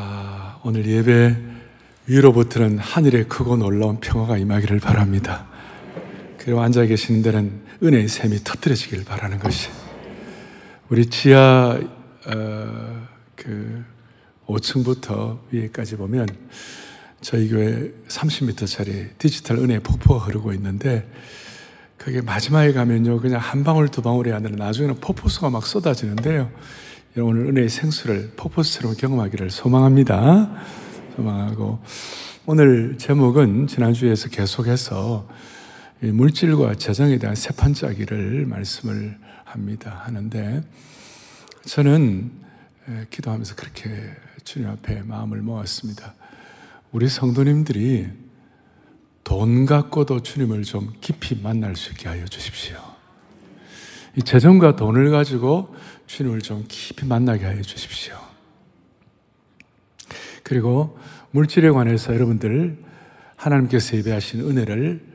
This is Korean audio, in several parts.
아, 오늘 예배 위로부터는 하늘의 크고 놀라운 평화가 임하기를 바랍니다. 그리고 앉아 계시는 데는 은혜의 샘이 터뜨려지길 바라는 것이 우리 지하 어, 그 5층부터 위에까지 보면 저희 교회 30m짜리 디지털 은혜 폭포가 흐르고 있는데 그게 마지막에 가면요 그냥 한 방울 두 방울이 아니라 나중에는 폭포수가 막 쏟아지는데요 오늘 은혜의 생수를 폭포수처럼 경험하기를 소망합니다. 소망하고 오늘 제목은 지난주에서 계속해서 물질과 재정에 대한 세 판짜기를 말씀을 합니다. 하는데 저는 기도하면서 그렇게 주님 앞에 마음을 모았습니다. 우리 성도님들이 돈 갖고도 주님을 좀 깊이 만날 수 있게 하여 주십시오. 이 재정과 돈을 가지고 주님을 좀 깊이 만나게 하여 주십시오. 그리고 물질에 관해서 여러분들 하나님께서 예배하신 은혜를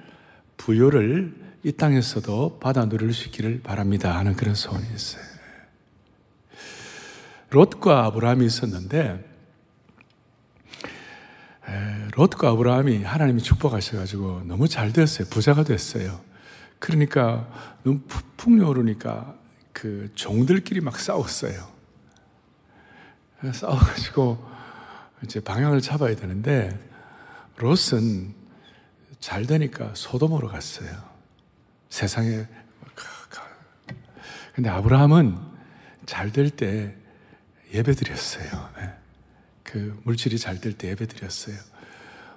부여를 이 땅에서도 받아 누릴 수 있기를 바랍니다 하는 그런 소원이 있어요. 롯과 아브라함이 있었는데 롯과 아브라함이 하나님이 축복하셔가지고 너무 잘 됐어요. 부자가 됐어요. 그러니까 너무 풍요로우니까 그 종들끼리 막 싸웠어요. 싸워가지고 이제 방향을 잡아야 되는데 롯은 잘 되니까 소돔으로 갔어요. 세상에 근데 아브라함은 잘 될 때 예배 드렸어요. 네. 그 물질이 잘 될 때 예배 드렸어요.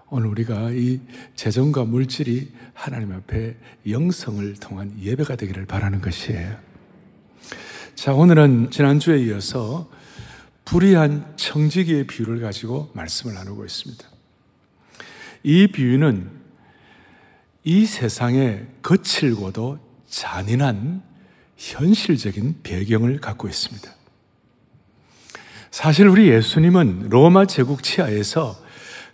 오늘 우리가 이 재정과 물질이 하나님 앞에 영성을 통한 예배가 되기를 바라는 것이에요. 자, 오늘은 지난주에 이어서 불의한 청지기의 비유를 가지고 말씀을 나누고 있습니다. 이 비유는 이 세상에 거칠고도 잔인한 현실적인 배경을 갖고 있습니다. 사실 우리 예수님은 로마 제국 치하에서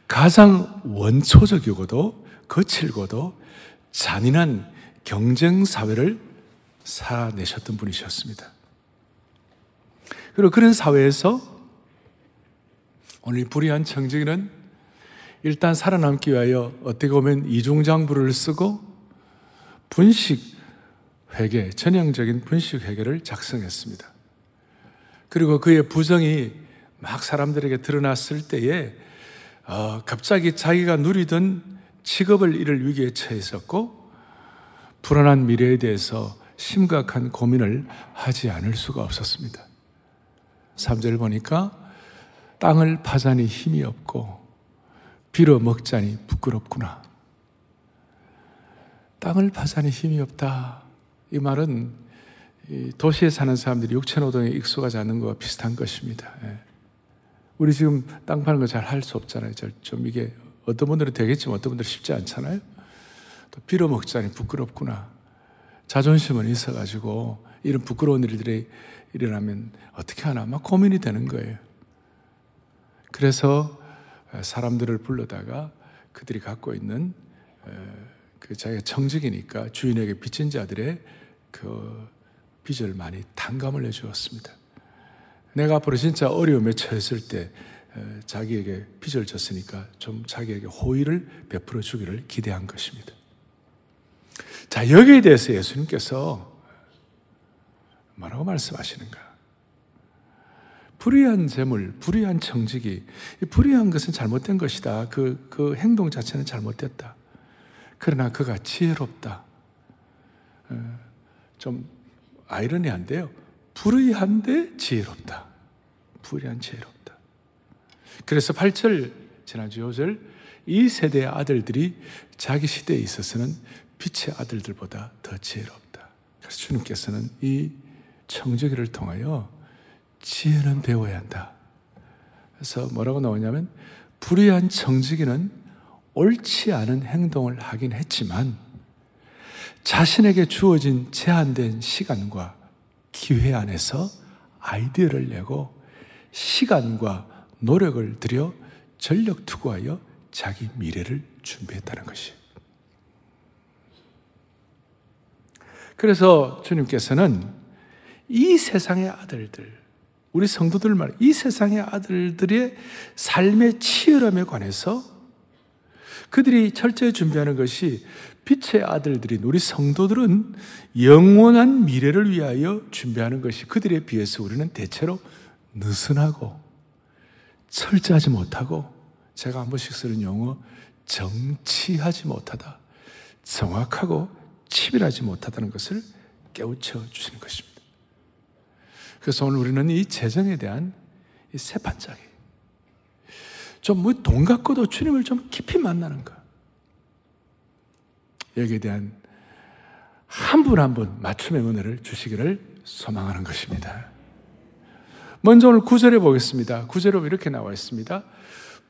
가장 원초적이고도 거칠고도 잔인한 경쟁 사회를 살아내셨던 분이셨습니다. 그리고 그런 사회에서 오늘 불의한 청지기는 일단 살아남기 위하여 어떻게 보면 이중장부를 쓰고 분식 회계, 전형적인 분식 회계를 작성했습니다. 그리고 그의 부정이 막 사람들에게 드러났을 때에 어, 갑자기 자기가 누리던 직업을 잃을 위기에 처했었고 불안한 미래에 대해서 심각한 고민을 하지 않을 수가 없었습니다. 3절 보니까 땅을 파자니 힘이 없고 빌어 먹자니 부끄럽구나. 땅을 파자니 힘이 없다. 이 말은 도시에 사는 사람들이 육체노동에 익숙하지 않는 것과 비슷한 것입니다. 예. 우리 지금 땅 파는 거 잘 할 수 없잖아요. 좀 이게 어떤 분들은 되겠지만 어떤 분들은 쉽지 않잖아요. 또 빌어먹자니 부끄럽구나. 자존심은 있어가지고 이런 부끄러운 일들이 일어나면 어떻게 하나 막 고민이 되는 거예요. 그래서 사람들을 불러다가 그들이 갖고 있는 그 자기가 청직이니까 주인에게 빚진 자들의 그 빚을 많이 탕감을 해주었습니다. 내가 앞으로 진짜 어려움에 처했을 때 자기에게 빚을 졌으니까 좀 자기에게 호의를 베풀어 주기를 기대한 것입니다. 자, 여기에 대해서 예수님께서 뭐라고 말씀하시는가? 불의한 재물, 불의한 청직이, 불의한 것은 잘못된 것이다. 그, 그 행동 자체는 잘못됐다. 그러나 그가 지혜롭다. 좀 아이러니한데요. 불의한데 지혜롭다. 불의한 지혜롭다. 그래서 8절, 지난주 5절, 이 세대의 아들들이 자기 시대에 있어서는 빛의 아들들보다 더 지혜롭다. 그래서 주님께서는 이 청지기를 통하여 지혜는 배워야 한다. 그래서 뭐라고 나오냐면, 불의한 청지기는 옳지 않은 행동을 하긴 했지만, 자신에게 주어진 제한된 시간과 기회 안에서 아이디어를 내고 시간과 노력을 들여 전력 투구하여 자기 미래를 준비했다는 것이. 그래서 주님께서는 이 세상의 아들들, 우리 성도들 말, 이 세상의 아들들의 삶의 치열함에 관해서 그들이 철저히 준비하는 것이 빛의 아들들인 우리 성도들은 영원한 미래를 위하여 준비하는 것이 그들에 비해서 우리는 대체로 느슨하고 철저하지 못하고 제가 한 번씩 쓰는 용어 정치하지 못하다. 정확하고 치밀하지 못하다는 것을 깨우쳐 주시는 것입니다. 그래서 오늘 우리는 이 재정에 대한 이 세판짜기. 좀뭐 돈 갖고도 주님을 좀 깊이 만나는 것. 여기에 대한 한 분 한 분 맞춤의 은혜를 주시기를 소망하는 것입니다. 먼저 오늘 구절에 보겠습니다. 구절로 이렇게 나와 있습니다.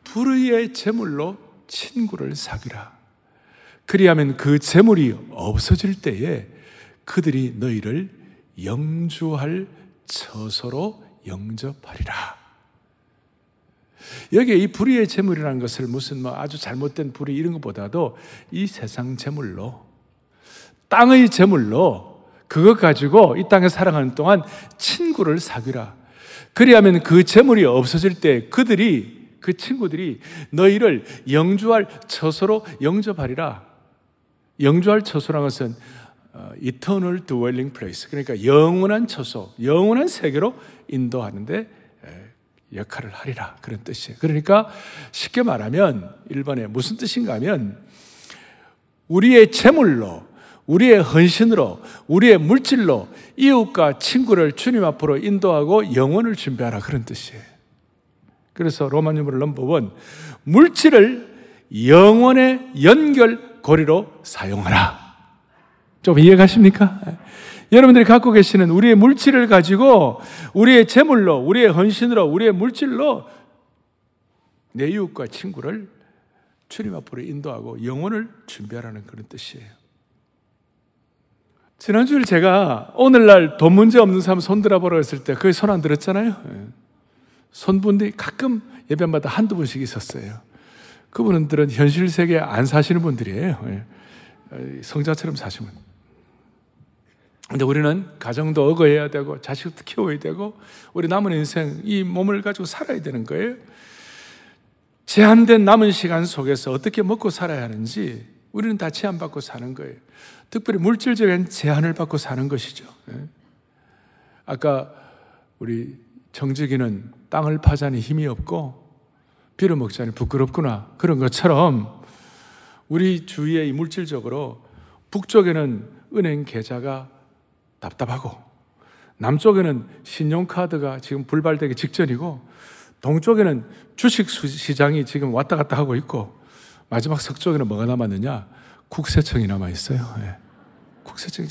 불의의 제물로 친구를 사귀라. 그리하면 그 재물이 없어질 때에 그들이 너희를 영주할 처소로 영접하리라. 여기에 이 불의의 재물이라는 것을 무슨 뭐 아주 잘못된 불의 이런 것보다도 이 세상 재물로 땅의 재물로 그것 가지고 이 땅에 살아가는 동안 친구를 사귀라. 그리하면 그 재물이 없어질 때 그들이 그 친구들이 너희를 영주할 처소로 영접하리라. 영주할 처소라는 것은 어, eternal dwelling place. 그러니까 영원한 처소, 영원한 세계로 인도하는데 역할을 하리라. 그런 뜻이에요. 그러니까 쉽게 말하면 1번에 무슨 뜻인가 하면 우리의 재물로, 우리의 헌신으로, 우리의 물질로 이웃과 친구를 주님 앞으로 인도하고 영원을 준비하라. 그런 뜻이에요. 그래서 로마 유물 넘버원 물질을 영원의 연결 고리로 사용하라. 좀 이해가십니까? 여러분들이 갖고 계시는 우리의 물질을 가지고 우리의 재물로, 우리의 헌신으로, 우리의 물질로 내 이웃과 친구를 주님 앞으로 인도하고 영혼을 준비하라는 그런 뜻이에요. 지난주에 제가 오늘날 돈 문제 없는 사람 손들어 보라 했을 때 그게 손안 들었잖아요. 예. 손분들이 가끔 예배마다 한두 분씩 있었어요. 그분들은 현실 세계에 안 사시는 분들이에요. 예. 성자처럼 사시면. 근데 우리는 가정도 억어해야 되고 자식도 키워야 되고 우리 남은 인생 이 몸을 가지고 살아야 되는 거예요. 제한된 남은 시간 속에서 어떻게 먹고 살아야 하는지 우리는 다 제한받고 사는 거예요. 특별히 물질적인 제한을 받고 사는 것이죠. 예. 아까 우리 정직이는 땅을 파자니 힘이 없고 빌어먹자니 부끄럽구나. 그런 것처럼 우리 주위에 물질적으로 북쪽에는 은행 계좌가 답답하고 남쪽에는 신용카드가 지금 불발되기 직전이고 동쪽에는 주식 시장이 지금 왔다 갔다 하고 있고 마지막 석쪽에는 뭐가 남았느냐? 국세청이 남아 있어요. 예. 국세청이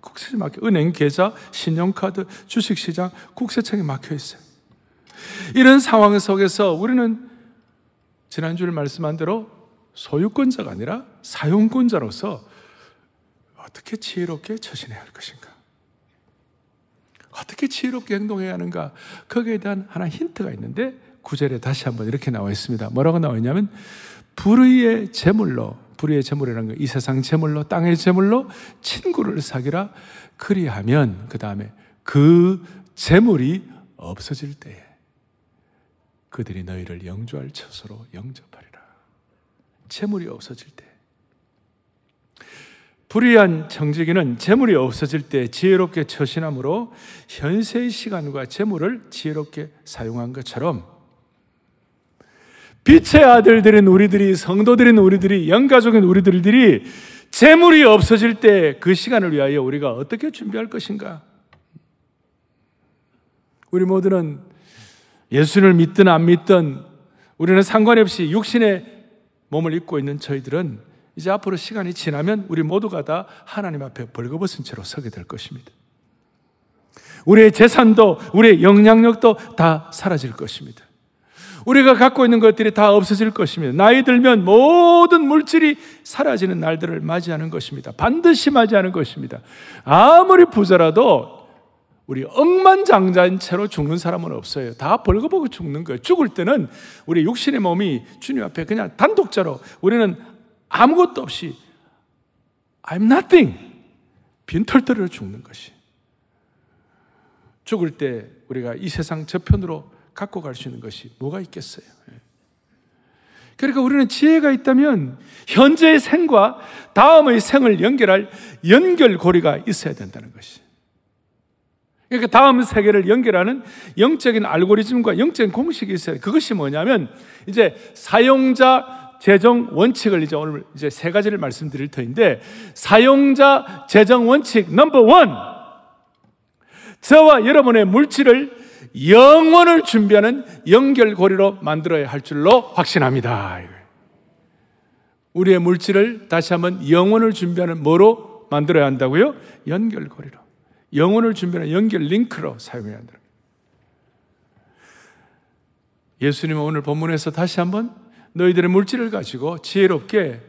국세청 막혀 은행 계좌, 신용카드, 주식 시장, 국세청이 막혀 있어요. 이런 상황 속에서 우리는 지난주에 말씀한 대로 소유권자가 아니라 사용권자로서 어떻게 지혜롭게 처신해야 할 것인가? 어떻게 지혜롭게 행동해야 하는가? 거기에 대한 하나 힌트가 있는데 구절에 다시 한번 이렇게 나와 있습니다. 뭐라고 나와 있냐면 불의의 제물로 불의의 제물이라는 거 이 세상 제물로 땅의 제물로 친구를 사귀라 그리하면 그 다음에 그 제물이 없어질 때에 그들이 너희를 영주할 처소로 영접하리라. 재물이 없어질 때. 불의한 정직이는 재물이 없어질 때 지혜롭게 처신함으로 현세의 시간과 재물을 지혜롭게 사용한 것처럼 빛의 아들들인 우리들이 성도들인 우리들이 영가족인 우리들이 재물이 없어질 때 그 시간을 위하여 우리가 어떻게 준비할 것인가? 우리 모두는 예수를 믿든 안 믿든 우리는 상관없이 육신의 몸을 입고 있는 저희들은 이제 앞으로 시간이 지나면 우리 모두가 다 하나님 앞에 벌거벗은 채로 서게 될 것입니다. 우리의 재산도, 우리의 영향력도 다 사라질 것입니다. 우리가 갖고 있는 것들이 다 없어질 것입니다. 나이 들면 모든 물질이 사라지는 날들을 맞이하는 것입니다. 반드시 맞이하는 것입니다. 아무리 부자라도 우리 억만장자인 채로 죽는 사람은 없어요. 다 벌거벗고 죽는 거예요. 죽을 때는 우리 육신의 몸이 주님 앞에 그냥 단독자로 우리는 아무것도 없이 I'm nothing 빈털터리로 죽는 것이. 죽을 때 우리가 이 세상 저편으로 갖고 갈 수 있는 것이 뭐가 있겠어요? 예. 그러니까 우리는 지혜가 있다면 현재의 생과 다음의 생을 연결할 연결고리가 있어야 된다는 것이. 그러니까 다음 세계를 연결하는 영적인 알고리즘과 영적인 공식이 있어요. 그것이 뭐냐면 이제 사용자 재정 원칙을 이제 오늘 이제 세 가지를 말씀드릴 터인데 사용자 재정 원칙 넘버 원 저와 여러분의 물질을 영원을 준비하는 연결고리로 만들어야 할 줄로 확신합니다. 우리의 물질을 다시 한번 영원을 준비하는 뭐로 만들어야 한다고요? 연결고리로. 영혼을 준비하는 연결 링크로 사용해야 한다. 예수님은 오늘 본문에서 다시 한번 너희들의 물질을 가지고 지혜롭게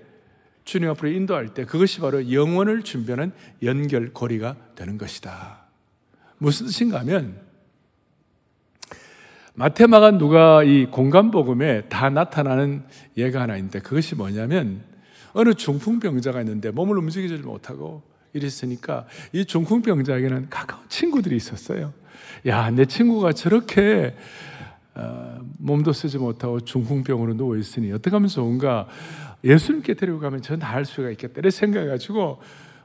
주님 앞으로 인도할 때 그것이 바로 영혼을 준비하는 연결고리가 되는 것이다. 무슨 뜻인가 하면 마테마가 누가 이 공간복음에 다 나타나는 예가 하나 있는데 그것이 뭐냐면 어느 중풍병자가 있는데 몸을 움직이지 못하고 이랬으니까 이 중풍병자에게는 가까운 친구들이 있었어요. 야, 내 친구가 저렇게 어, 몸도 쓰지 못하고 중풍병으로 누워 있으니 어떻게 하면 좋은가? 예수님께 데리고 가면 저 나을 수가 있겠다. 이렇게 생각해가지고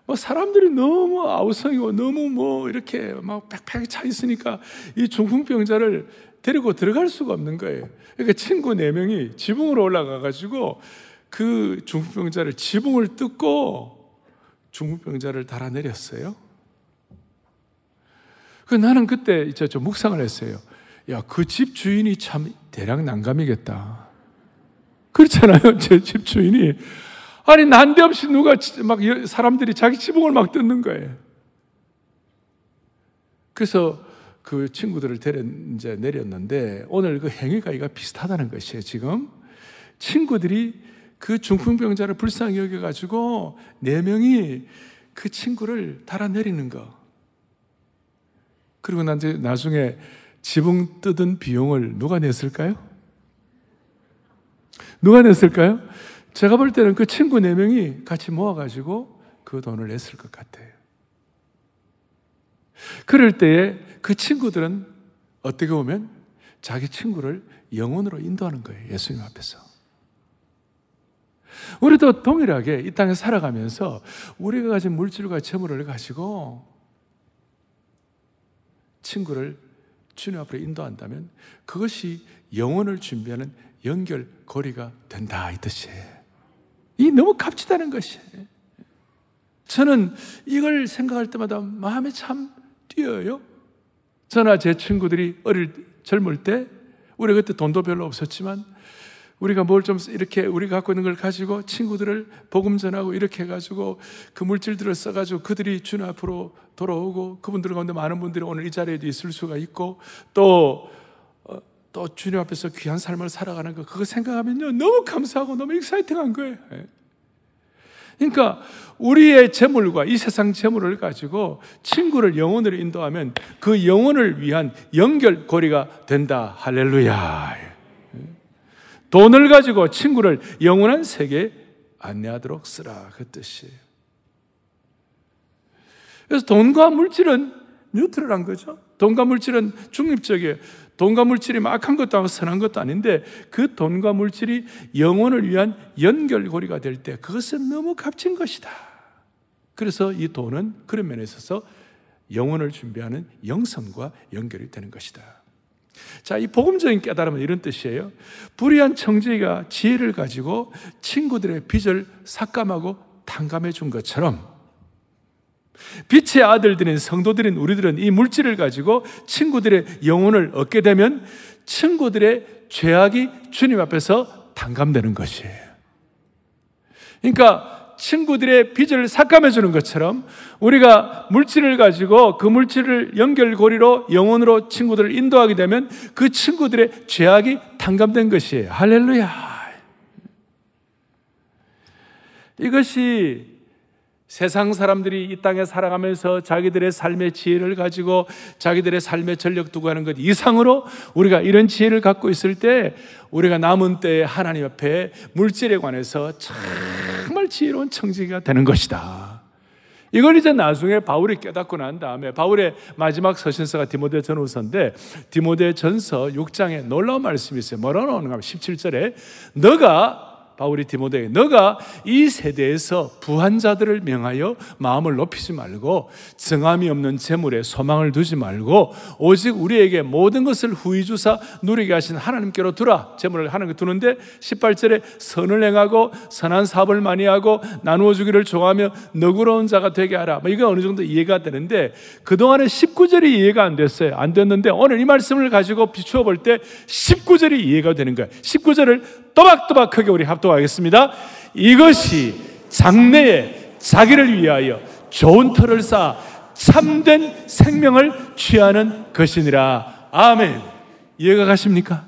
뭐 사람들이 너무 아우성이고 너무 뭐 이렇게 막 빽빽이 차 있으니까 이 중풍병자를 데리고 들어갈 수가 없는 거예요. 그러니까 친구 네 명이 지붕으로 올라가가지고 그 중풍병자를 지붕을 뜯고 중풍병자를 달아내렸어요. 그 나는 그때 이제 좀 묵상을 했어요. 야, 그 집 주인이 참 대량 난감이겠다. 그렇잖아요. 제 집 주인이. 아니, 난데없이 누가 막 사람들이 자기 지붕을 막 뜯는 거예요. 그래서 그 친구들을 데려 이제 내렸는데 오늘 그 행위가 이가 비슷하다는 것이에요. 지금 친구들이 그 중풍병자를 불쌍히 여겨가지고 네 명이 그 친구를 달아내리는 거. 그리고 난 이제 나중에 지붕 뜯은 비용을 누가 냈을까요? 누가 냈을까요? 제가 볼 때는 그 친구 네 명이 같이 모아가지고 그 돈을 냈을 것 같아요. 그럴 때에 그 친구들은 어떻게 보면 자기 친구를 영혼으로 인도하는 거예요. 예수님 앞에서. 우리도 동일하게 이 땅에 살아가면서 우리가 가진 물질과 재물을 가지고 친구를 주님 앞으로 인도한다면 그것이 영혼을 준비하는 연결고리가 된다 이 뜻이에요. 이 너무 값지다는 것이에요. 저는 이걸 생각할 때마다 마음이 참 뛰어요. 저나 제 친구들이 어릴 젊을 때 우리 그때 돈도 별로 없었지만 우리가 뭘 좀 이렇게 우리가 갖고 있는 걸 가지고 친구들을 복음 전하고 이렇게 해가지고 그 물질들을 써가지고 그들이 주님 앞으로 돌아오고 그분들 가운데 많은 분들이 오늘 이 자리에도 있을 수가 있고 또, 어, 또 주님 앞에서 귀한 삶을 살아가는 거 그거 생각하면요 너무 감사하고 너무 익사이팅한 거예요. 예. 그러니까 우리의 재물과 이 세상 재물을 가지고 친구를 영혼으로 인도하면 그 영혼을 위한 연결고리가 된다. 할렐루야. 돈을 가지고 친구를 영원한 세계에 안내하도록 쓰라. 그 뜻이에요. 그래서 돈과 물질은 뉴트럴한 거죠. 돈과 물질은 중립적이에요. 돈과 물질이 막한 것도 아니고 선한 것도 아닌데 그 돈과 물질이 영혼을 위한 연결고리가 될 때 그것은 너무 값진 것이다. 그래서 이 돈은 그런 면에 있어서 영혼을 준비하는 영성과 연결이 되는 것이다. 자, 이 복음적인 깨달음은 이런 뜻이에요. 불의한 청지가 지혜를 가지고 친구들의 빚을 삭감하고 탕감해 준 것처럼 빛의 아들들인 성도들인 우리들은 이 물질을 가지고 친구들의 영혼을 얻게 되면 친구들의 죄악이 주님 앞에서 탕감되는 것이에요. 그러니까 친구들의 빚을 삭감해 주는 것처럼 우리가 물질을 가지고 그 물질을 연결고리로 영혼으로 친구들을 인도하게 되면 그 친구들의 죄악이 탕감된 것이에요. 할렐루야. 이것이 세상 사람들이 이 땅에 살아가면서 자기들의 삶의 지혜를 가지고 자기들의 삶의 전력 두고 하는 것 이상으로 우리가 이런 지혜를 갖고 있을 때 우리가 남은 때에 하나님 앞에 물질에 관해서 정말 지혜로운 청지기가 되는 것이다. 이걸 이제 나중에 바울이 깨닫고 난 다음에 바울의 마지막 서신서가 디모데 전후서인데 디모데 전서 6장에 놀라운 말씀이 있어요. 뭐라고 나오는가 하면 17절에 너가 바울이 디모데에 너가 이 세대에서 부한 자들을 명하여 마음을 높이지 말고 정함이 없는 재물에 소망을 두지 말고 오직 우리에게 모든 것을 후히 주사 누리게 하신 하나님께로 두라. 재물을 하나님께 두는데 18절에 선을 행하고 선한 사업을 많이 하고 나누어 주기를 좋아하며 너그러운 자가 되게 하라. 뭐 이거 어느 정도 이해가 되는데 그동안에 19절이 이해가 안 됐어요. 안 됐는데 오늘 이 말씀을 가지고 비추어 볼 때 19절이 이해가 되는 거예요. 19절을 또박또박하게 우리 합독하겠습니다. 이것이 장래에 자기를 위하여 좋은 터를 쌓아 참된 생명을 취하는 것이니라. 아멘. 이해가 가십니까?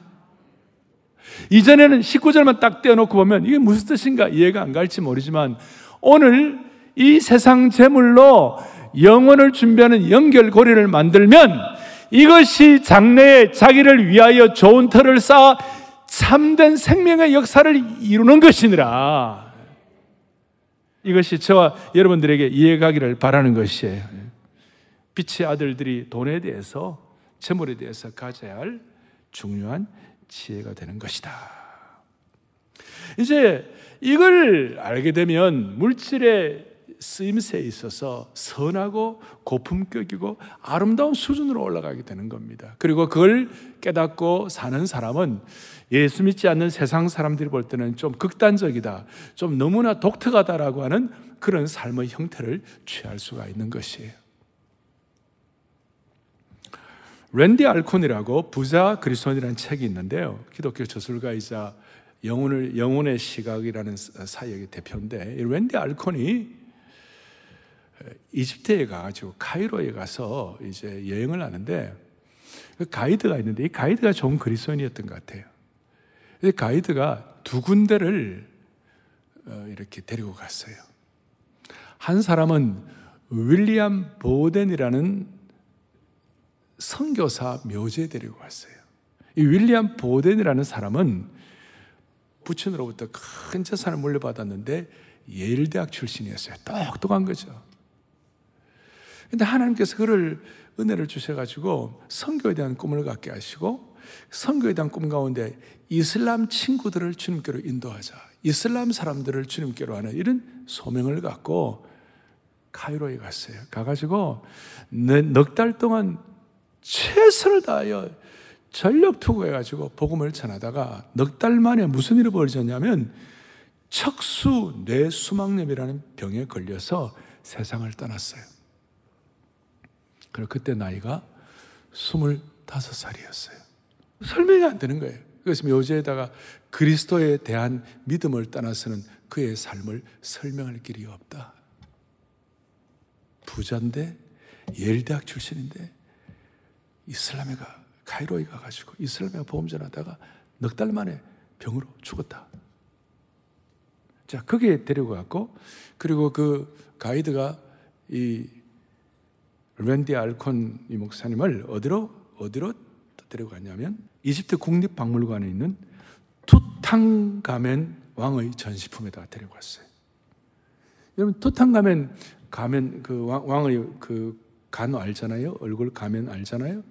이전에는 19절만 딱 떼어놓고 보면 이게 무슨 뜻인가 이해가 안 갈지 모르지만 오늘 이 세상 재물로 영혼을 준비하는 연결고리를 만들면 이것이 장래에 자기를 위하여 좋은 터를 쌓아 참된 생명의 역사를 이루는 것이니라. 이것이 저와 여러분들에게 이해가기를 바라는 것이에요. 빛의 아들들이 돈에 대해서, 재물에 대해서 가져야 할 중요한 지혜가 되는 것이다. 이제 이걸 알게 되면 물질의 쓰임새에 있어서 선하고 고품격이고 아름다운 수준으로 올라가게 되는 겁니다. 그리고 그걸 깨닫고 사는 사람은 예수 믿지 않는 세상 사람들이 볼 때는 좀 극단적이다, 좀 너무나 독특하다라고 하는 그런 삶의 형태를 취할 수가 있는 것이에요. 랜디 알콘이라고 부자 그리스도인이라는 책이 있는데요. 기독교 저술가이자 영혼을 영혼의 시각이라는 사역의 대표인데 이 랜디 알콘이 이집트에 가가지고 카이로에 가서 이제 여행을 하는데 그 가이드가 있는데 이 가이드가 좋은 그리스도인이었던 것 같아요. 가이드가 두 군데를 어, 이렇게 데리고 갔어요. 한 사람은 윌리엄 보덴이라는 선교사 묘지에 데리고 갔어요. 이 윌리엄 보덴이라는 사람은 부친으로부터 큰 재산을 물려받았는데 예일대학 출신이었어요. 똑똑한 거죠. 근데 하나님께서 그를 은혜를 주셔가지고 선교에 대한 꿈을 갖게 하시고 선교에 대한 꿈 가운데 이슬람 친구들을 주님께로 인도하자. 이슬람 사람들을 주님께로 하는 이런 소명을 갖고 카이로에 갔어요. 가가지고 넉 달 동안 최선을 다하여 전력 투구해가지고 복음을 전하다가 넉 달 만에 무슨 일이 벌어졌냐면 척수 뇌수막염이라는 병에 걸려서 세상을 떠났어요. 그리고 그때 나이가 25살이었어요. 설명이 안 되는 거예요. 그래서 묘지에다가 그리스도에 대한 믿음을 떠나서는 그의 삶을 설명할 길이 없다. 부자인데 예일대학 출신인데 이슬람에가 카이로에 가가지고 이슬람에 보험 전하다가 넉 달 만에 병으로 죽었다. 자 거기에 데리고 갔고 그리고 그 가이드가 이 랜디 알콘 이 목사님을 어디로 어디로 데려갔냐면 이집트 국립박물관에 있는 투탕가멘 왕의 전시품에다 데려갔어요. 여러분 투탕가멘 가면 그 왕 의 그 간 알잖아요. 얼굴 가면 알잖아요.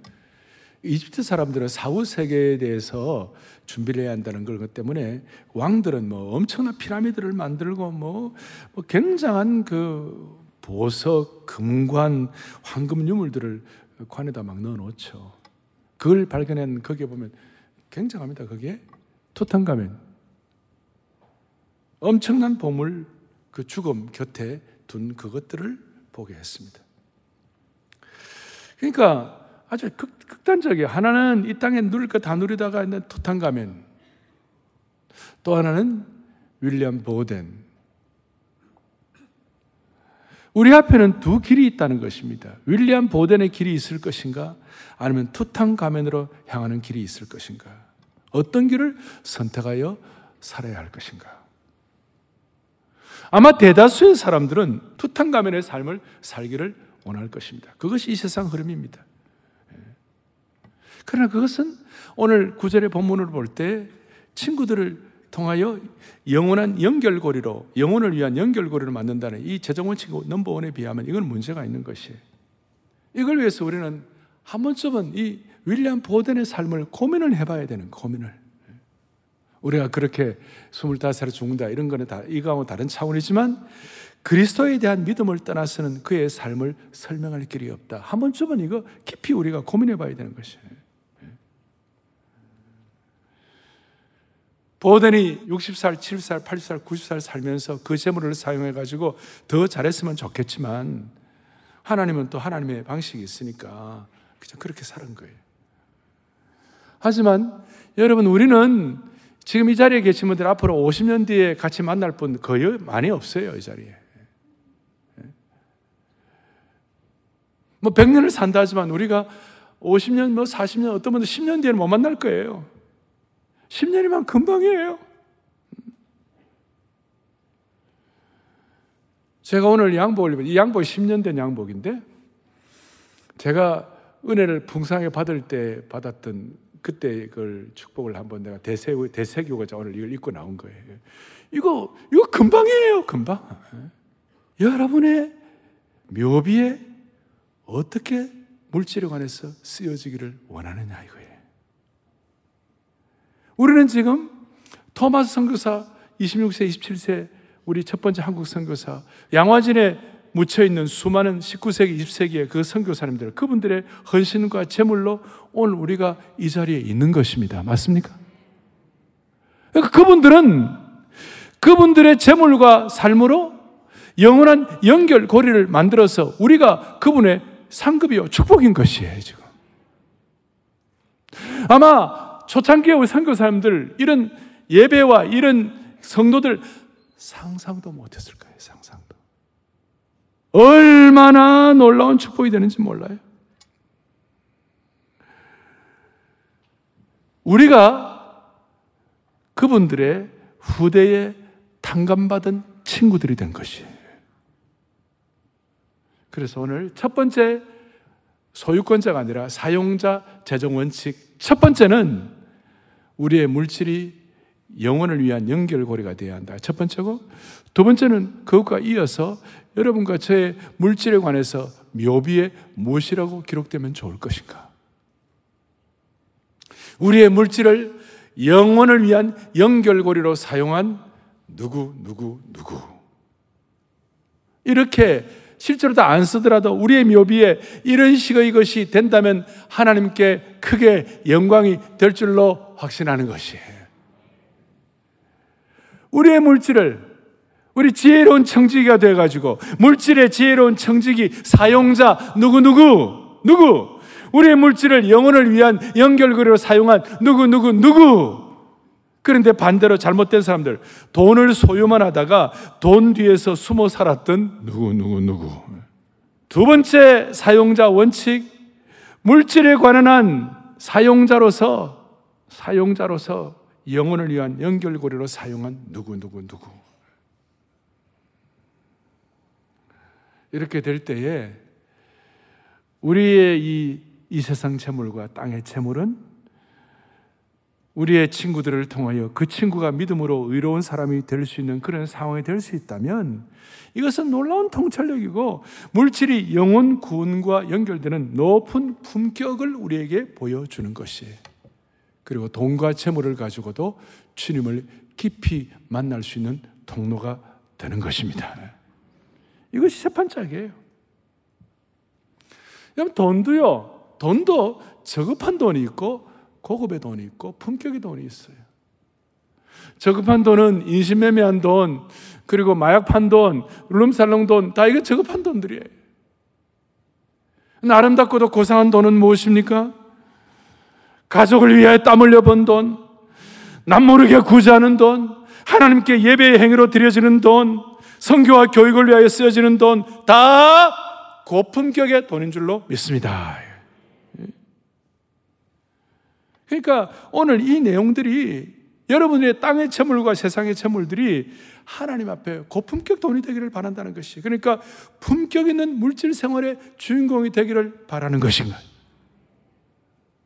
이집트 사람들은 사후 세계에 대해서 준비를 해야 한다는 것 때문에 왕들은 뭐 엄청난 피라미드를 만들고 뭐, 뭐 굉장한 그 보석, 금관, 황금 유물들을 관에다 막 넣어 놓죠. 그걸 발견한 거기에 보면 굉장합니다. 거기에 투탕가멘 엄청난 보물 그 죽음 곁에 둔 그것들을 보게 했습니다. 그러니까 아주 극, 단적이에요 하나는 이 땅에 누릴 거 다 누리다가 있는 투탕가멘 또 하나는 윌리엄 보덴 우리 앞에는 두 길이 있다는 것입니다. 윌리엄 보덴의 길이 있을 것인가? 아니면 투탕 가면으로 향하는 길이 있을 것인가? 어떤 길을 선택하여 살아야 할 것인가? 아마 대다수의 사람들은 투탕 가면의 삶을 살기를 원할 것입니다. 그것이 이 세상 흐름입니다. 예. 그러나 그것은 오늘 구절의 본문을 볼 때 친구들을 통하여 영원한 연결고리로 영혼을 위한 연결고리를 만든다는 이 재정 원칙 넘버 원에 비하면 이건 문제가 있는 것이에요. 이걸 위해서 우리는 한 번쯤은 이 윌리엄 보덴의 삶을 고민을 해봐야 되는 고민을. 우리가 그렇게 25살에 죽는다 이런 거는 다 이거하고 다른 차원이지만 그리스도에 대한 믿음을 떠나서는 그의 삶을 설명할 길이 없다. 한 번쯤은 이거 깊이 우리가 고민해 봐야 되는 것이에요. 보더니 60살, 70살, 80살, 90살 살면서 그 재물을 사용해 가지고 더 잘했으면 좋겠지만 하나님은 또 하나님의 방식이 있으니까 그냥 그렇게 사는 거예요. 하지만 여러분 우리는 지금 이 자리에 계신 분들 앞으로 50년 뒤에 같이 만날 분 거의 많이 없어요, 이 자리에. 뭐 100년을 산다 하지만 우리가 50년, 뭐 40년, 어떤 분들 10년 뒤에는 못 만날 거예요. 10년이면 금방이에요. 제가 오늘 양복을 입은, 이 양복이 10년 된 양복인데, 제가 은혜를 풍성하게 받을 때 받았던 그때 그걸 축복을 한번 내가 대세, 대세교가 오늘 이걸 입고 나온 거예요. 이거, 이거 금방이에요, 금방. 여러분의 묘비에 어떻게 물질에 관해서 쓰여지기를 원하느냐, 이거예요. 우리는 지금 토마스 선교사 26세, 27세 우리 첫 번째 한국 선교사 양화진에 묻혀 있는 수많은 19세기, 20세기의 그 선교사님들 그분들의 헌신과 제물로 오늘 우리가 이 자리에 있는 것입니다. 맞습니까? 그러니까 그분들은 그분들의 제물과 삶으로 영원한 연결고리를 만들어서 우리가 그분의 상급이요 축복인 것이에요, 지금. 아마 초창기에 우리 선교 사람들 이런 예배와 이런 성도들 상상도 못했을 거예요. 상상도. 얼마나 놀라운 축복이 되는지 몰라요. 우리가 그분들의 후대에 탕감받은 친구들이 된 것이에요. 그래서 오늘 첫 번째 소유권자가 아니라 사용자 재정 원칙. 첫 번째는 우리의 물질이 영혼을 위한 연결고리가 되어야 한다. 첫 번째고, 두 번째는 그것과 이어서 여러분과 저의 물질에 관해서 묘비에 무엇이라고 기록되면 좋을 것인가? 우리의 물질을 영혼을 위한 연결고리로 사용한 누구, 누구, 누구. 이렇게 실제로 다 안 쓰더라도 우리의 묘비에 이런 식의 것이 된다면 하나님께 크게 영광이 될 줄로 확신하는 것이에요. 우리의 물질을 우리 지혜로운 청지기가 돼가지고 물질의 지혜로운 청지기 사용자 누구누구 누구 우리의 물질을 영혼을 위한 연결고리로 사용한 누구누구 누구 그런데 반대로 잘못된 사람들 돈을 소유만 하다가 돈 뒤에서 숨어 살았던 누구 누구 누구 두 번째 사용자 원칙 물질에 관한 한 사용자로서 사용자로서 영혼을 위한 연결고리로 사용한 누구, 누구, 누구. 이렇게 될 때에 우리의 이, 이 세상 재물과 땅의 재물은 우리의 친구들을 통하여 그 친구가 믿음으로 의로운 사람이 될 수 있는 그런 상황이 될 수 있다면 이것은 놀라운 통찰력이고 물질이 영혼 구원과 연결되는 높은 품격을 우리에게 보여주는 것이에요. 그리고 돈과 재물을 가지고도 주님을 깊이 만날 수 있는 통로가 되는 것입니다. 이것이 재판짝이에요. 여러분, 돈도요, 돈도 저급한 돈이 있고, 고급의 돈이 있고, 품격의 돈이 있어요. 저급한 돈은 인신매매한 돈, 그리고 마약 판 돈, 룸살롱 돈, 다 이거 저급한 돈들이에요. 아름답고도 고상한 돈은 무엇입니까? 가족을 위하여 땀 흘려 번 돈, 남 모르게 구제하는 돈, 하나님께 예배의 행위로 드려지는 돈, 성교와 교육을 위하여 쓰여지는 돈, 다 고품격의 돈인 줄로 믿습니다. 그러니까 오늘 이 내용들이 여러분의 땅의 채물과 세상의 채물들이 하나님 앞에 고품격 돈이 되기를 바란다는 것이. 그러니까 품격 있는 물질 생활의 주인공이 되기를 바라는 것인가.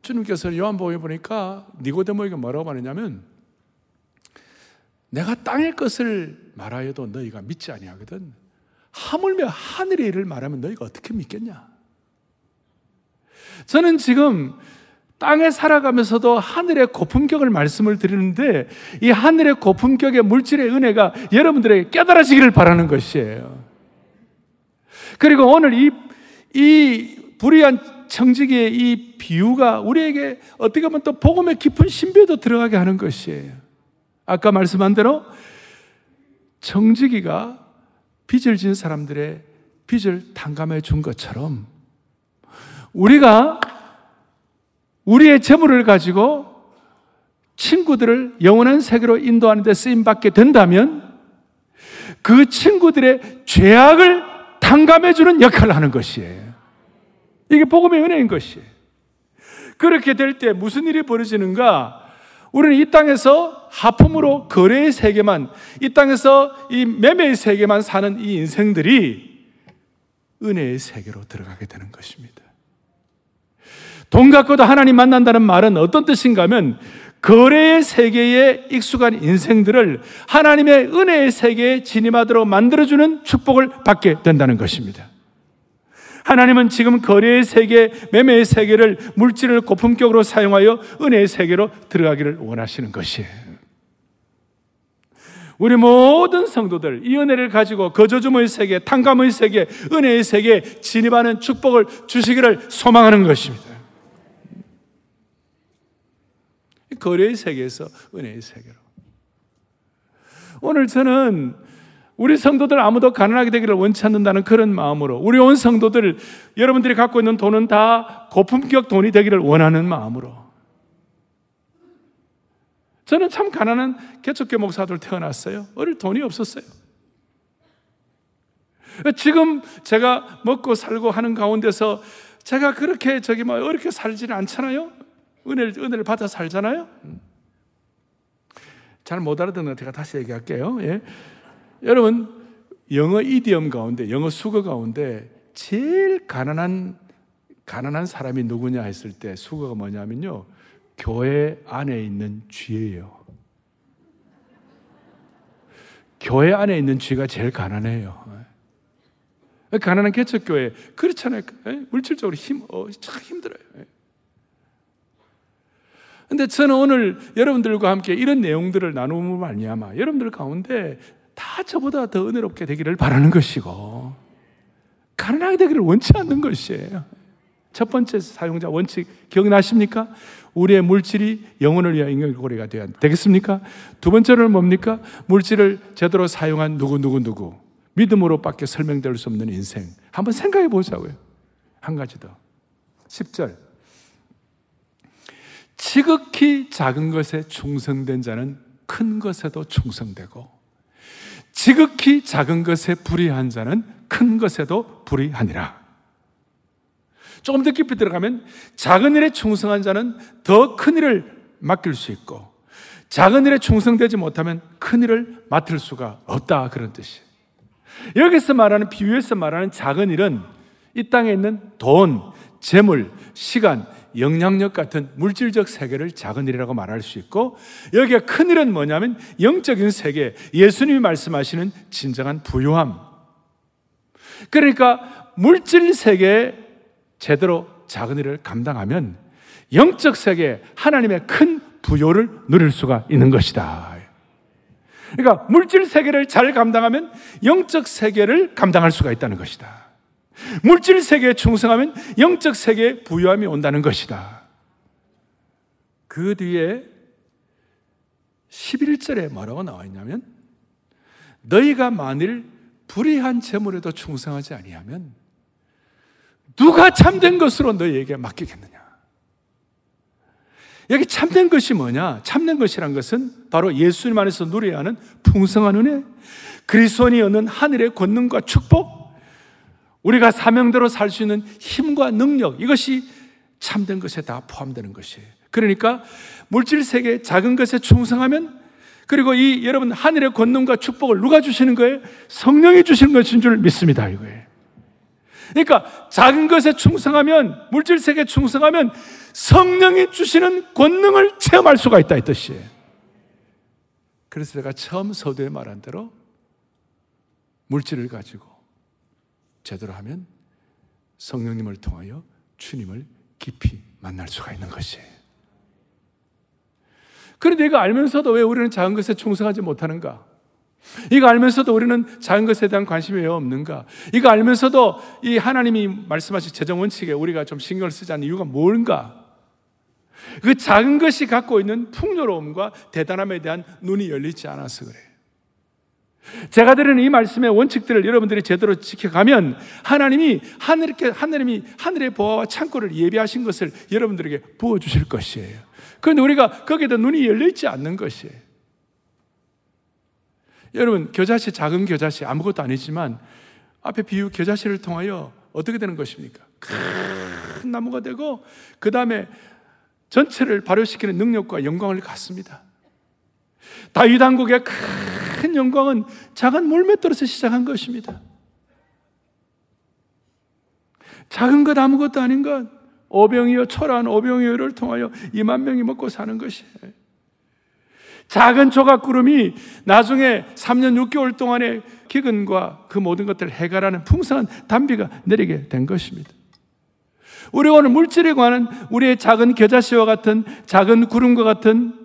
주님께서 요한복음에 보니까 니고데모에게 뭐라고 말했냐면 내가 땅의 것을 말하여도 너희가 믿지 아니하거든. 하물며 하늘의 일을 말하면 너희가 어떻게 믿겠냐? 저는 지금 땅에 살아가면서도 하늘의 고품격을 말씀을 드리는데 이 하늘의 고품격의 물질의 은혜가 여러분들에게 깨달아지기를 바라는 것이에요. 그리고 오늘 이, 이 불의한 청지기의 이 비유가 우리에게 어떻게 보면 또 복음의 깊은 신비도 들어가게 하는 것이에요. 아까 말씀한 대로 청지기가 빚을 진 사람들의 빚을 탕감해 준 것처럼 우리가 우리의 재물을 가지고 친구들을 영원한 세계로 인도하는 데 쓰임 받게 된다면 그 친구들의 죄악을 탕감해 주는 역할을 하는 것이에요. 이게 복음의 은혜인 것이에요. 그렇게 될 때 무슨 일이 벌어지는가? 우리는 이 땅에서 하품으로 거래의 세계만, 이 땅에서 이 매매의 세계만 사는 이 인생들이 은혜의 세계로 들어가게 되는 것입니다. 돈 갖고도 하나님 만난다는 말은 어떤 뜻인가 하면 거래의 세계에 익숙한 인생들을 하나님의 은혜의 세계에 진입하도록 만들어주는 축복을 받게 된다는 것입니다. 하나님은 지금 거래의 세계, 매매의 세계를 물질을 고품격으로 사용하여 은혜의 세계로 들어가기를 원하시는 것이에요. 우리 모든 성도들 이 은혜를 가지고 거저주의 세계, 탕감의 세계, 은혜의 세계에 진입하는 축복을 주시기를 소망하는 것입니다. 거래의 세계에서 은혜의 세계로. 오늘 저는 우리 성도들 아무도 가난하게 되기를 원치 않는다는 그런 마음으로 우리 온 성도들 여러분들이 갖고 있는 돈은 다 고품격 돈이 되기를 원하는 마음으로 저는 참 가난한 개척교 목사들 태어났어요. 어릴 돈이 없었어요. 지금 제가 먹고 살고 하는 가운데서 제가 그렇게 저기 뭐 어렵게 살지는 않잖아요. 은혜를, 은혜를 받아 살잖아요. 잘 못 알아듣는 제가 다시 얘기할게요. 예. 여러분, 영어 이디엄 가운데, 영어 수거 가운데 제일 가난한, 가난한 사람이 누구냐 했을 때 수거가 뭐냐면요. 교회 안에 있는 쥐예요. 교회 안에 있는 쥐가 제일 가난해요. 가난한 개척교회. 그렇잖아요. 물질적으로 힘, 어, 참 힘들어요. 근데 저는 오늘 여러분들과 함께 이런 내용들을 나누면 말미암아 여러분들 가운데 다 저보다 더 은혜롭게 되기를 바라는 것이고 가난하게 되기를 원치 않는 것이에요. 첫 번째 사용자 원칙 기억나십니까? 우리의 물질이 영혼을 위한 인격고리가 되어야 되겠습니까? 두 번째는 뭡니까? 물질을 제대로 사용한 누구 누구 누구 믿음으로밖에 설명될 수 없는 인생 한번 생각해 보자고요. 한 가지 더. 10절 지극히 작은 것에 충성된 자는 큰 것에도 충성되고 지극히 작은 것에 불의한 자는 큰 것에도 불의하니라. 조금 더 깊이 들어가면 작은 일에 충성한 자는 더 큰 일을 맡길 수 있고 작은 일에 충성되지 못하면 큰 일을 맡을 수가 없다 그런 뜻이에요. 여기서 말하는 비유에서 말하는 작은 일은 이 땅에 있는 돈, 재물, 시간, 영향력 같은 물질적 세계를 작은 일이라고 말할 수 있고 여기에 큰 일은 뭐냐면 영적인 세계, 예수님이 말씀하시는 진정한 부유함. 그러니까 물질 세계에 제대로 작은 일을 감당하면 영적 세계 하나님의 큰 부요를 누릴 수가 있는 것이다. 그러니까 물질 세계를 잘 감당하면 영적 세계를 감당할 수가 있다는 것이다. 물질 세계에 충성하면 영적 세계에 부유함이 온다는 것이다. 그 뒤에 11절에 뭐라고 나와 있냐면 너희가 만일 불의한 재물에도 충성하지 아니하면 누가 참된 것으로 너희에게 맡기겠느냐? 여기 참된 것이 뭐냐? 참된 것이란 것은 바로 예수님 안에서 누려야 하는 풍성한 은혜, 그리스도인이 얻는 하늘의 권능과 축복, 우리가 사명대로 살 수 있는 힘과 능력, 이것이 참된 것에 다 포함되는 것이에요. 그러니까 물질 세계 작은 것에 충성하면 그리고 이 여러분 하늘의 권능과 축복을 누가 주시는 거예요? 성령이 주시는 것인 줄 믿습니다. 이거예요. 그러니까 작은 것에 충성하면 물질 세계에 충성하면 성령이 주시는 권능을 체험할 수가 있다 이 뜻이에요. 그래서 제가 처음 서두에 말한 대로 물질을 가지고 제대로 하면 성령님을 통하여 주님을 깊이 만날 수가 있는 것이에요. 그런데 이거 알면서도 왜 우리는 작은 것에 충성하지 못하는가? 이거 알면서도 우리는 작은 것에 대한 관심이 왜 없는가? 이거 알면서도 이 하나님이 말씀하신 재정 원칙에 우리가 좀 신경을 쓰지 않는 이유가 뭔가? 그 작은 것이 갖고 있는 풍요로움과 대단함에 대한 눈이 열리지 않아서 그래요. 제가 드리는 이 말씀의 원칙들을 여러분들이 제대로 지켜가면 하나님이 하늘 하나님이 하늘의 보화와 창고를 예비하신 것을 여러분들에게 부어 주실 것이에요. 그런데 우리가 거기에다 눈이 열려 있지 않는 것이에요. 여러분, 겨자씨, 작은 겨자씨, 아무것도 아니지만 앞에 비유 겨자씨를 통하여 어떻게 되는 것입니까? 큰 나무가 되고, 그 다음에 전체를 발효시키는 능력과 영광을 갖습니다. 다윗 왕국의 큰 영광은 작은 물맷돌에서 시작한 것입니다. 작은 것 아무것도 아닌 것, 오병이어 초라한 오병이어를 통하여 2만 명이 먹고 사는 것이에요. 작은 조각구름이 나중에 3년 6개월 동안의 기근과 그 모든 것들을 해결하는 풍성한 단비가 내리게 된 것입니다. 우리 오늘 물질에 관한 우리의 작은 겨자씨와 같은 작은 구름과 같은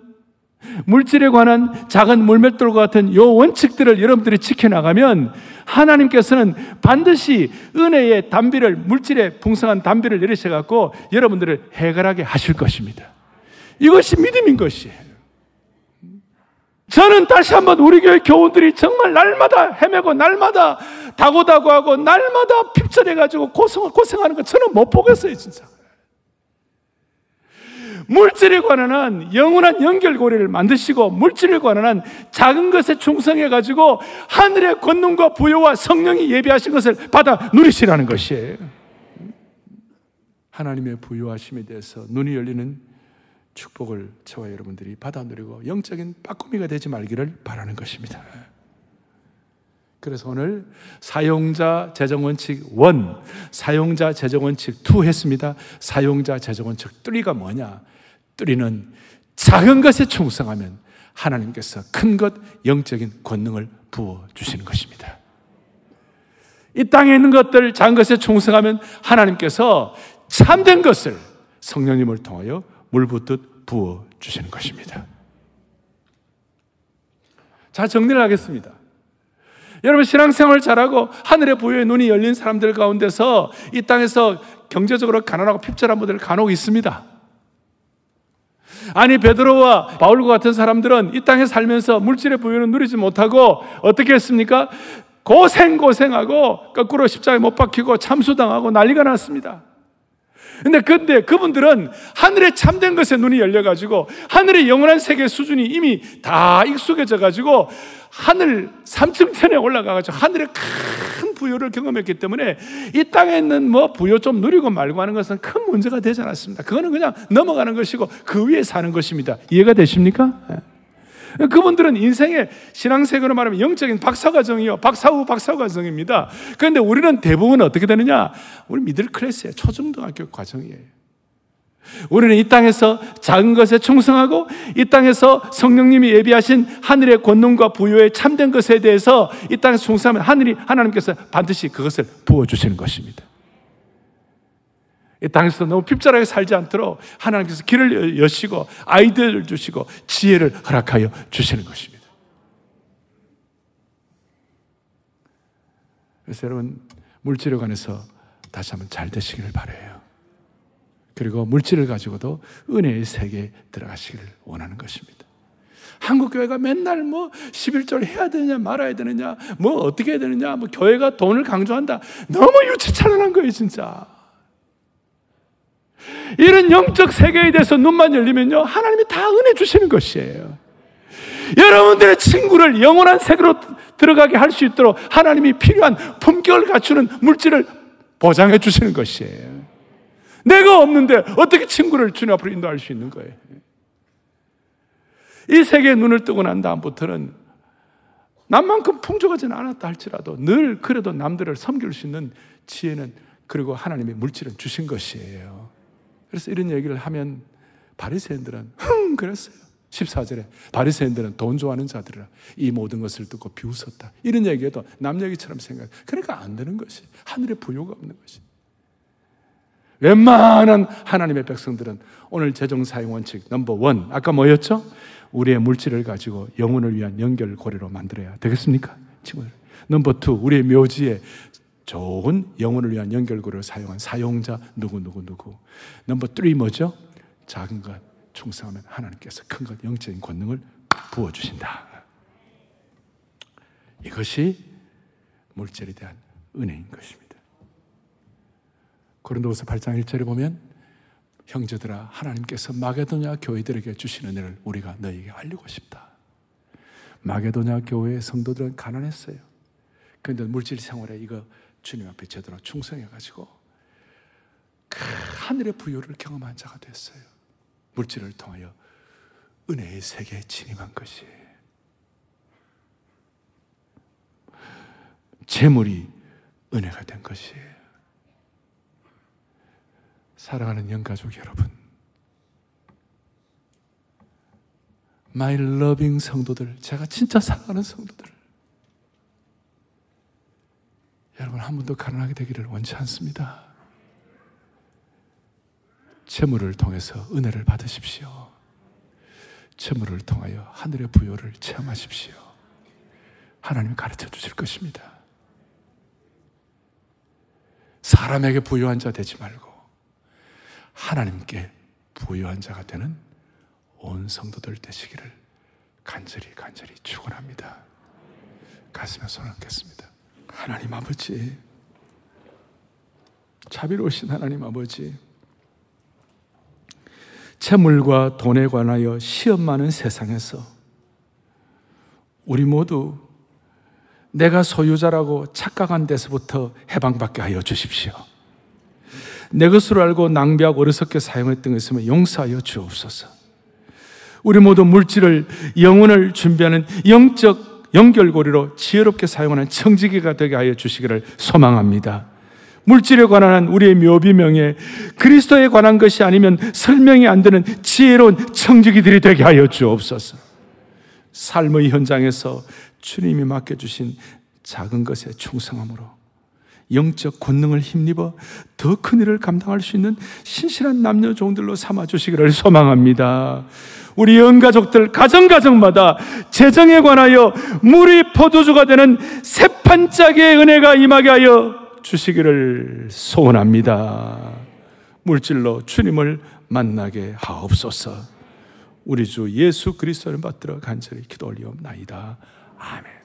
물질에 관한 작은 물맷돌과 같은 요 원칙들을 여러분들이 지켜나가면 하나님께서는 반드시 은혜의 담비를, 물질의 풍성한 담비를 내리셔 갖고 여러분들을 해결하게 하실 것입니다. 이것이 믿음인 것이에요. 저는 다시 한번 우리 교회 교원들이 정말 날마다 헤매고 날마다 다고다고 하고 날마다 핍절해 가지고 고생, 고생하는 거 저는 못 보겠어요, 진짜. 물질에 관한 한 영원한 연결고리를 만드시고 물질에 관한 한 작은 것에 충성해 가지고 하늘의 권능과 부여와 성령이 예비하신 것을 받아 누리시라는 것이에요. 하나님의 부여하심에 대해서 눈이 열리는 축복을 저와 여러분들이 받아 누리고 영적인 빠꾸미가 되지 말기를 바라는 것입니다. 그래서 오늘 사용자 재정원칙 1, 사용자 재정원칙 2 했습니다. 사용자 재정원칙 3가 뭐냐? 3는 작은 것에 충성하면 하나님께서 큰 것, 영적인 권능을 부어 주시는 것입니다. 이 땅에 있는 것들 작은 것에 충성하면 하나님께서 참된 것을 성령님을 통하여 물 붓듯 부어 주시는 것입니다. 자, 정리를 하겠습니다. 여러분, 신앙생활 잘하고 하늘의 부여의 눈이 열린 사람들 가운데서 이 땅에서 경제적으로 가난하고 핍절한 분들 간혹 있습니다. 아니, 베드로와 바울과 같은 사람들은 이 땅에 살면서 물질의 부여는 누리지 못하고 어떻게 했습니까? 고생 고생하고 거꾸로 십자가에 못 박히고 참수당하고 난리가 났습니다. 근데 근데 그분들은 하늘의 참된 것에 눈이 열려 가지고 하늘의 영원한 세계 수준이 이미 다 익숙해져 가지고 하늘 3층천에 올라가가지고 하늘의 큰 부여를 경험했기 때문에 이 땅에 있는 뭐 부여 좀 누리고 말고 하는 것은 큰 문제가 되지 않았습니다. 그거는 그냥 넘어가는 것이고 그 위에 사는 것입니다. 이해가 되십니까? 네. 그분들은 인생의 신앙세계로 말하면 영적인 박사과정이요. 박사 후 박사과정입니다. 그런데 우리는 대부분 어떻게 되느냐? 우리 미들 클래스의 초중등학교 과정이에요. 우리는 이 땅에서 작은 것에 충성하고 이 땅에서 성령님이 예비하신 하늘의 권능과 부여의 참된 것에 대해서 이 땅에서 충성하면 하늘이 하나님께서 반드시 그것을 부어 주시는 것입니다. 이 땅에서 너무 핍절하게 살지 않도록 하나님께서 길을 여시고 아이들을 주시고 지혜를 허락하여 주시는 것입니다. 그래서 여러분 물질에 관해서 다시 한번 잘 되시기를 바래요. 그리고 물질을 가지고도 은혜의 세계에 들어가시기를 원하는 것입니다. 한국 교회가 맨날 뭐 11절 해야 되느냐 말아야 되느냐 뭐 어떻게 해야 되느냐 뭐 교회가 돈을 강조한다. 너무 유치찬란한 거예요, 진짜. 이런 영적 세계에 대해서 눈만 열리면요, 하나님이 다 은혜 주시는 것이에요. 여러분들의 친구를 영원한 세계로 들어가게 할 수 있도록 하나님이 필요한 품격을 갖추는 물질을 보장해 주시는 것이에요. 내가 없는데 어떻게 친구를 주님 앞으로 인도할 수 있는 거예요? 이 세계에 눈을 뜨고 난 다음부터는 남만큼 풍족하지는 않았다 할지라도 늘 그래도 남들을 섬길 수 있는 지혜는 그리고 하나님의 물질은 주신 것이에요. 그래서 이런 얘기를 하면 바리새인들은 흥 그랬어요. 14절에 바리새인들은 돈 좋아하는 자들이라 이 모든 것을 듣고 비웃었다. 이런 얘기해도 남 얘기처럼 생각. 그러니까 안 되는 것이 하늘의 부요가 없는 것이. 웬만한 하나님의 백성들은 오늘 재정 사용 원칙 넘버 원 아까 뭐였죠? 우리의 물질을 가지고 영혼을 위한 연결 고리로 만들어야 되겠습니까? 친구들. 넘버 투 우리의 묘지에 좋은 영혼을 위한 연결 고리를 사용한 사용자 누구 누구 누구. 넘버 쓰리 뭐죠? 작은 것 충성하면 하나님께서 큰 것 영적인 권능을 부어 주신다. 이것이 물질에 대한 은혜인 것입니다. 고린도후서 8장 1절에 보면 형제들아 하나님께서 마게도냐 교회들에게 주신 은혜를 우리가 너에게 알리고 싶다. 마게도냐 교회의 성도들은 가난했어요. 그런데 물질 생활에 이거 주님 앞에 제대로 충성해 가지고 그 하늘의 부여를 경험한 자가 됐어요. 물질을 통하여 은혜의 세계에 진입한 것이 재물이 은혜가 된 것이에요. 사랑하는 영가족 여러분, my loving 성도들, 제가 진짜 사랑하는 성도들, 여러분 한 번도 가난하게 되기를 원치 않습니다. 재물을 통해서 은혜를 받으십시오. 재물을 통하여 하늘의 부요를 체험하십시오. 하나님 가르쳐 주실 것입니다. 사람에게 부여한 자 되지 말고 하나님께 부여한 자가 되는 온 성도들 되시기를 간절히 간절히 축원합니다. 가슴에 손을 얹겠습니다. 하나님 아버지, 자비로우신 하나님 아버지, 채물과 돈에 관하여 시험 많은 세상에서 우리 모두 내가 소유자라고 착각한 데서부터 해방받게 하여 주십시오. 내 것으로 알고 낭비하고 어리석게 사용했던 것 있으면 용서하여 주옵소서. 우리 모두 물질을 영혼을 준비하는 영적 연결고리로 지혜롭게 사용하는 청지기가 되게 하여 주시기를 소망합니다. 물질에 관한 우리의 묘비명에 그리스도에 관한 것이 아니면 설명이 안 되는 지혜로운 청지기들이 되게 하여 주옵소서. 삶의 현장에서 주님이 맡겨주신 작은 것에 충성함으로 영적 권능을 힘입어 더 큰 일을 감당할 수 있는 신실한 남녀 종들로 삼아 주시기를 소망합니다. 우리 연가족들 가정가정마다 재정에 관하여 물이 포도주가 되는 새판짝의 은혜가 임하게 하여 주시기를 소원합니다. 물질로 주님을 만나게 하옵소서. 우리 주 예수 그리스도를 받들어 간절히 기도 올리옵나이다. 아멘.